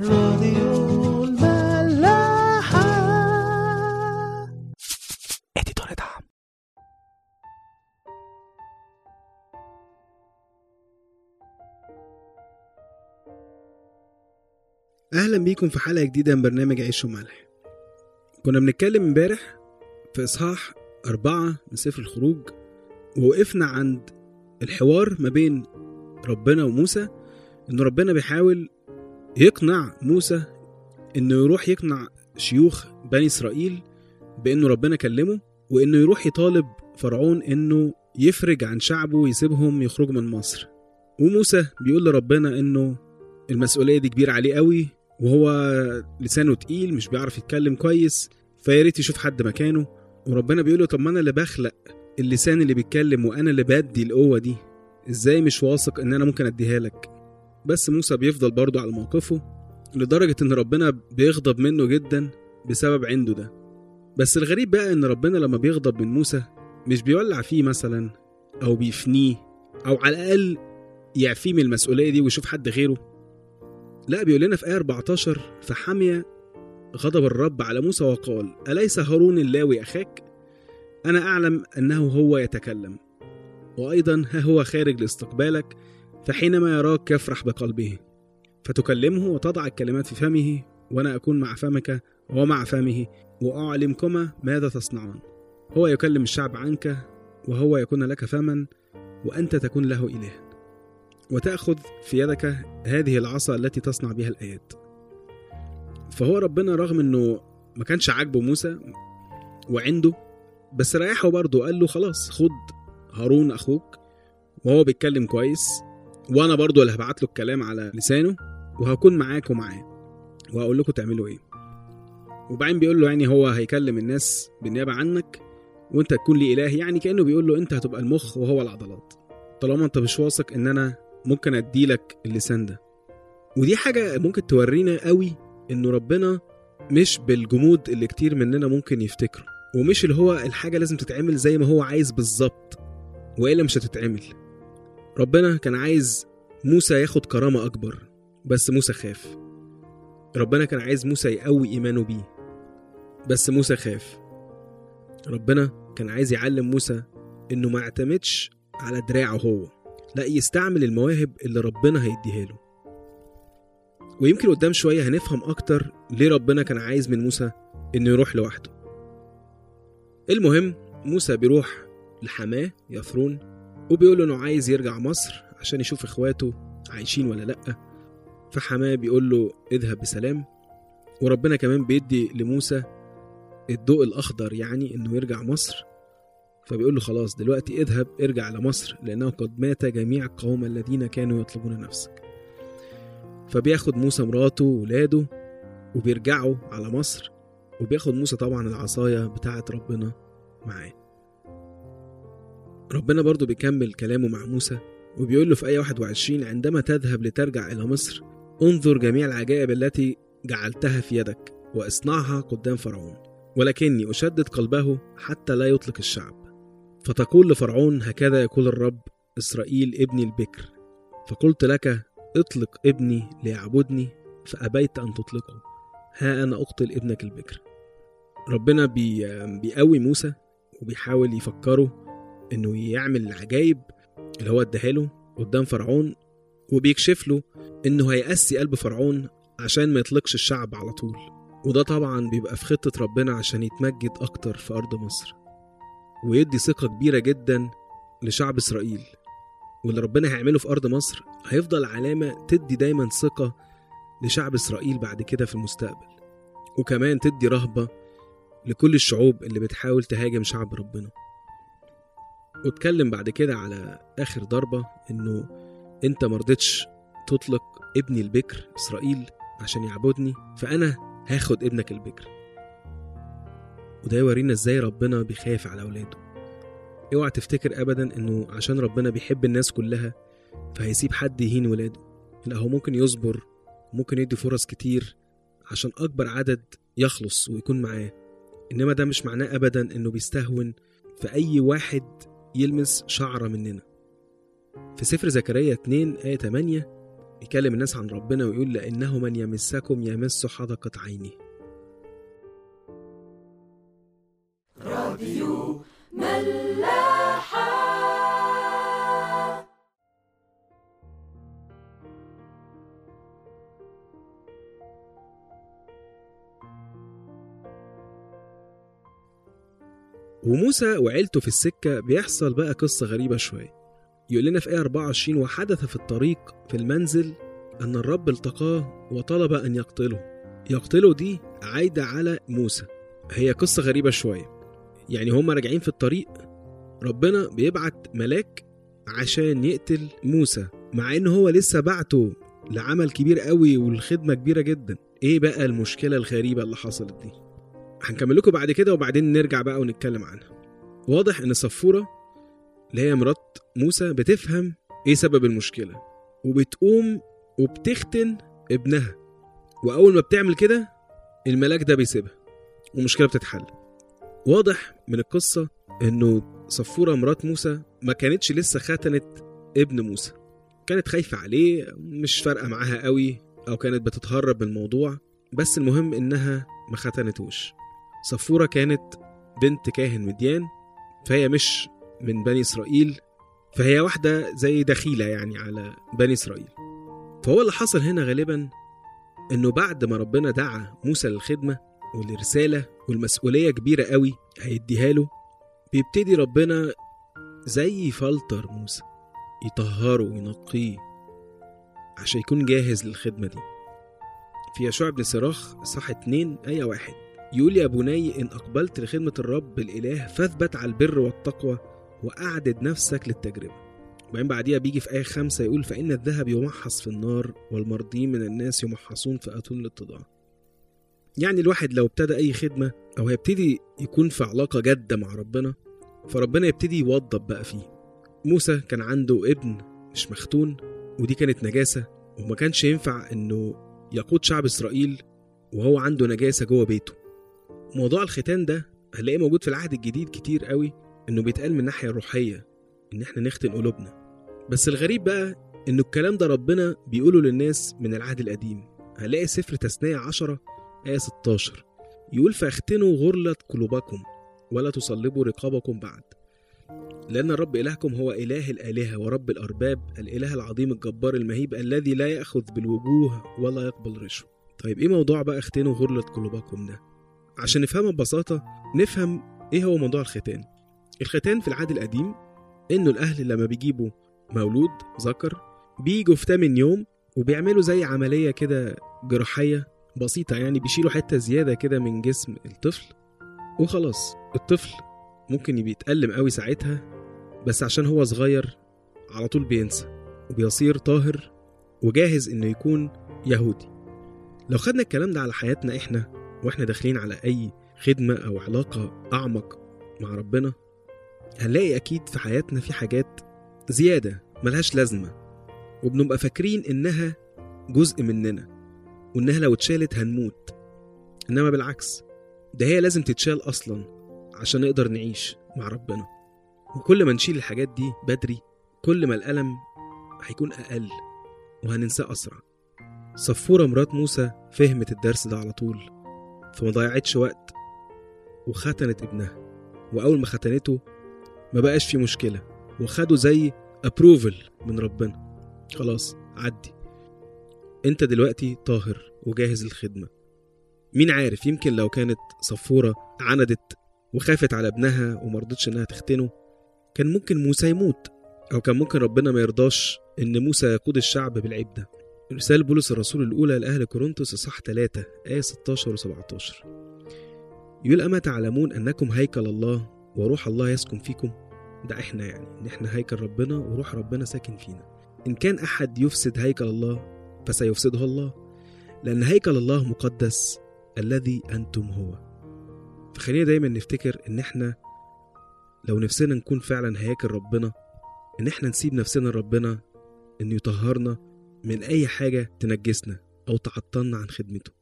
راديو الملاحة. اديتور دعم. أهلا بيكم في حلقة جديدة من برنامج عيش وملح. كنا بنتكلم امبارح في إصحاح أربعة من سفر الخروج ووقفنا عند الحوار ما بين ربنا وموسى إن ربنا بيحاول يقنع موسى إنه يروح يقنع شيوخ بني إسرائيل بإنه ربنا كلمه وإنه يروح يطالب فرعون إنه يفرج عن شعبه ويسيبهم يخرجوا من مصر. وموسى بيقول لربنا إنه المسؤولية دي كبيرة عليه قوي وهو لسانه تقيل مش بيعرف يتكلم كويس فيا ريت يشوف حد مكانه. وربنا بيقول له طب ما أنا اللي بخلق اللسان اللي بيتكلم وأنا اللي بدي القوة دي إزاي مش واثق إن أنا ممكن أديها لك؟ بس موسى بيفضل برضه على موقفه لدرجة إن ربنا بيغضب منه جدا بسبب عنده ده. بس الغريب بقى إن ربنا لما بيغضب من موسى مش بيولع فيه مثلا أو بيفنيه أو على الأقل يعفيه من المسؤولية دي ويشوف حد غيره. لا بيقول لنا في آية 14 فحمي غضب الرب على موسى وقال أليس هارون اللاوي أخاك؟ أنا أعلم أنه هو يتكلم. وأيضا ها هو خارج لاستقبالك فحينما يراك يفرح بقلبه فتكلمه وتضع الكلمات في فمه وأنا أكون مع فمك ومع فمه وأعلمكما ماذا تصنعان هو يكلم الشعب عنك وهو يكون لك فما وأنت تكون له إله. وتأخذ في يدك هذه العصا التي تصنع بها الآيات. فهو ربنا رغم إنه ما كانش عاجبه موسى وعنده بس ريحه برضه قال له خلاص خد هارون أخوك وهو بيتكلم كويس وأنا برضه اللي هبعت له الكلام على لسانه وهكون معاك ومعاه. وهقول لكم تعملوا إيه. وبعدين بيقول له يعني هو هيكلم الناس بالنيابة عنك وأنت تكون لي إله يعني كأنه بيقول له أنت هتبقى المخ وهو العضلات. طالما أنت مش واثق إن أنا ممكن اديلك اللسان ده. ودي حاجة ممكن تورينا قوي إنه ربنا مش بالجمود اللي كتير مننا ممكن يفتكره. ومش اللي هو الحاجة لازم تتعمل زي ما هو عايز بالظبط. وإلا مش هتتعمل. ربنا كان عايز موسى ياخد كرامة أكبر بس موسى خاف. ربنا كان عايز موسى يقوي إيمانه بيه بس موسى خاف. ربنا كان عايز يعلم موسى إنه ما يعتمدش على دراعه هو لا يستعمل المواهب اللي ربنا هيديها له. ويمكن قدام شوية هنفهم أكتر ليه ربنا كان عايز من موسى إنه يروح لوحده. المهم موسى بيروح لحماة يثرون وبيقول له إنه عايز يرجع مصر عشان يشوف إخواته عايشين ولا لأ. فحماه بيقول له اذهب بسلام. وربنا كمان بيدي لموسى الضوء الأخضر يعني إنه يرجع مصر. فبيقول له خلاص دلوقتي اذهب ارجع لمصر لأنه قد مات جميع القوم الذين كانوا يطلبون نفسك. فبياخد موسى مراته وولاده وبيرجعوا على مصر. وبياخد موسى طبعا العصاية بتاعة ربنا معاه. ربنا برضو بيكمل كلامه مع موسى وبيقول له في آية 21 عندما تذهب لترجع إلى مصر انظر جميع العجائب التي جعلتها في يدك وإصنعها قدام فرعون ولكني أشدد قلبه حتى لا يطلق الشعب. فتقول لفرعون هكذا يقول الرب إسرائيل ابني البكر فقلت لك اطلق ابني ليعبدني فأبيت أن تطلقه. ها أنا أقتل ابنك البكر. ربنا بي بيقوي موسى وبيحاول يفكره إنه يعمل العجايب اللي هو اداها له قدام فرعون وبيكشف له إنه هيقسي قلب فرعون عشان ما يطلقش الشعب على طول. وده طبعا بيبقى في خطة ربنا عشان يتمجد أكتر في أرض مصر ويدي ثقة كبيرة جدا لشعب إسرائيل. واللي ربنا هيعمله في أرض مصر هيفضل علامة تدي دايما ثقة لشعب إسرائيل بعد كده في المستقبل. وكمان تدي رهبة لكل الشعوب اللي بتحاول تهاجم شعب ربنا. واتكلم بعد كده على آخر ضربة إنه أنت مرضتش تطلق ابني البكر إسرائيل عشان يعبدني فأنا هاخد ابنك البكر. وده يورينا إزاي ربنا بيخاف على أولاده. أوعى تفتكر ابدا إنه عشان ربنا بيحب الناس كلها فهيسيب حد يهين ولاده. لا هو ممكن يصبر ممكن يدي فرص كتير عشان أكبر عدد يخلص ويكون معاه. إنما ده مش معناه ابدا إنه بيستهون في أي واحد يلمس شعرة مننا. في سفر زكريا 2 آية 8 يكلم الناس عن ربنا ويقول لأنه من يمسكم يمس حدقة عينه وموسى وعيلته في السكة بيحصل بقى قصة غريبة شوية. يقول لنا في آية 24 وحدث في الطريق في المنزل أن الرب التقاه وطلب أن يقتله. يقتله دي عايدة على موسى. هي قصة غريبة شوية. يعني هما راجعين في الطريق ربنا بيبعت ملاك عشان يقتل موسى مع إن هو لسه بعته لعمل كبير قوي والخدمة كبيرة جدا. إيه بقى المشكلة الغريبة اللي حصلت دي؟ هنكمل لكم بعد كده وبعدين نرجع بقى ونتكلم عنها. واضح إن صفورة اللي هي مرات موسى بتفهم إيه سبب المشكلة وبتقوم وبتختن ابنها. وأول ما بتعمل كده الملاك ده بيسيبها والمشكلة بتتحل. واضح من القصة إنه صفورة مرات موسى ما كانتش لسه ختنت ابن موسى. كانت خايفة عليه مش فارقة معاها قوي أو كانت بتتهرب من الموضوع بس المهم إنها ما ختنتوش. صفورة كانت بنت كاهن مديان فهي مش من بني إسرائيل فهي واحدة زي دخيلة يعني على بني إسرائيل. فهو اللي حصل هنا غالبا إنه بعد ما ربنا دعا موسى للخدمة والرسالة والمسؤولية كبيرة قوي هيديها له بيبتدي ربنا زي يفلتر موسى يطهره وينقيه عشان يكون جاهز للخدمة دي. في يشوع بن صراخ صح 2 آية واحد. يقول يا بني إن أقبلت لخدمة الرب الإله فاثبت على البر والتقوى وأعدد نفسك للتجربة. وبعدين بعديها بيجي في آية خمسة يقول فإن الذهب يمحص في النار والمرضين من الناس يمحصون في أتون الاتضاع يعني الواحد لو ابتدى أي خدمة أو هيبتدي يكون في علاقة جادة مع ربنا فربنا يبتدي يوضب بقى فيه. موسى كان عنده ابن مش مختون ودي كانت نجاسة وما كانش ينفع إنه يقود شعب إسرائيل وهو عنده نجاسة جوه بيته. موضوع الختان ده هنلاقيه موجود في العهد الجديد كتير قوي إنه بيتقال من الناحية الروحية إن إحنا نختن قلوبنا. بس الغريب بقى انه الكلام ده ربنا بيقوله للناس من العهد القديم. هنلاقي سفر تثنية عشرة آية 16 يقول فاختنوا غرلة قلوبكم ولا تصلبوا رقابكم بعد. لأن الرب إلهكم هو إله الآلهة ورب الأرباب الإله العظيم الجبار المهيب الذي لا يأخذ بالوجوه ولا يقبل رشوة. طيب إيه موضوع بقى اختنوا غرلة قلوبكم ده؟ عشان نفهمها ببساطة نفهم إيه هو موضوع الختان. الختان في العهد القديم إنه الأهل لما بيجيبوا مولود ذكر بيجوا في تامن يوم وبيعملوا زي عملية كده جراحية بسيطة يعني بيشيلوا حتة زيادة كده من جسم الطفل وخلاص. الطفل ممكن يبقى يتألم قوي ساعتها بس عشان هو صغير على طول بينسى وبيصير طاهر وجاهز إنه يكون يهودي. لو خدنا الكلام ده على حياتنا إحنا وإحنا داخلين على أي خدمة أو علاقة أعمق مع ربنا هنلاقي أكيد في حياتنا في حاجات زيادة ملهاش لازمة وبنبقى فاكرين إنها جزء مننا وإنها لو اتشالت هنموت. إنما بالعكس ده هي لازم تتشال أصلا عشان نقدر نعيش مع ربنا. وكل ما نشيل الحاجات دي بدري كل ما الألم هيكون أقل وهننساه أسرع. صفورة مرات موسى فهمت الدرس ده على طول. فما ضيعتش وقت وختنت ابنها. وأول ما ختنته ما بقاش في مشكلة وخدوا زي ابروفل من ربنا. خلاص عدي. أنت دلوقتي طاهر وجاهز للخدمة. مين عارف يمكن لو كانت صفورة عندت وخافت على ابنها ومرضتش إنها تختنه كان ممكن موسى يموت أو كان ممكن ربنا ما يرضاش إن موسى يقود الشعب بالعيب ده. رسالة بولس الرسول الأولى لأهل كورنثوس إصحاح 3 آية 16 و 17 يقول أما تعلمون أنكم هيكل الله وروح الله يسكن فيكم؟ ده إحنا يعني إن إحنا هيكل ربنا وروح ربنا ساكن فينا. إن كان أحد يفسد هيكل الله فسيفسده الله لأن هيكل الله مقدس الذي أنتم هو. فخلينا دايما نفتكر إن إحنا لو نفسنا نكون فعلا هياكل ربنا إن إحنا نسيب نفسنا لربنا إنه يطهرنا من أي حاجة تنجسنا أو تعطلنا عن خدمته.